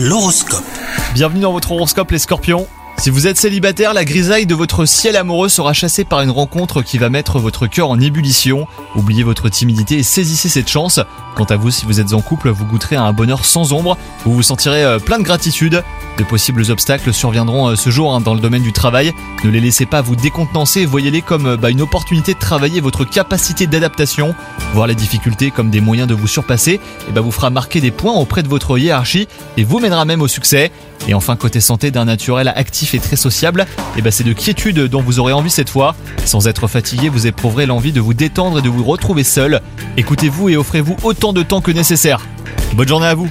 L'horoscope. Bienvenue dans votre horoscope les scorpions. Si vous êtes célibataire, la grisaille de votre ciel amoureux sera chassée par une rencontre qui va mettre votre cœur en ébullition. Oubliez votre timidité et saisissez cette chance. Quant à vous, si vous êtes en couple, vous goûterez à un bonheur sans ombre. Vous vous sentirez euh, plein de gratitude. De possibles obstacles surviendront euh, ce jour hein, dans le domaine du travail. Ne les laissez pas vous décontenancer, voyez-les comme euh, bah, une opportunité de travailler votre capacité d'adaptation. Voir les difficultés comme des moyens de vous surpasser et bah, vous fera marquer des points auprès de votre hiérarchie et vous mènera même au succès. Et enfin, côté santé d'un naturel actif et très sociable, et bah, c'est de quiétude dont vous aurez envie cette fois. Sans être fatigué, vous éprouverez l'envie de vous détendre et de vous retrouver seul. Écoutez-vous et offrez-vous autant de temps que nécessaire. Bonne journée à vous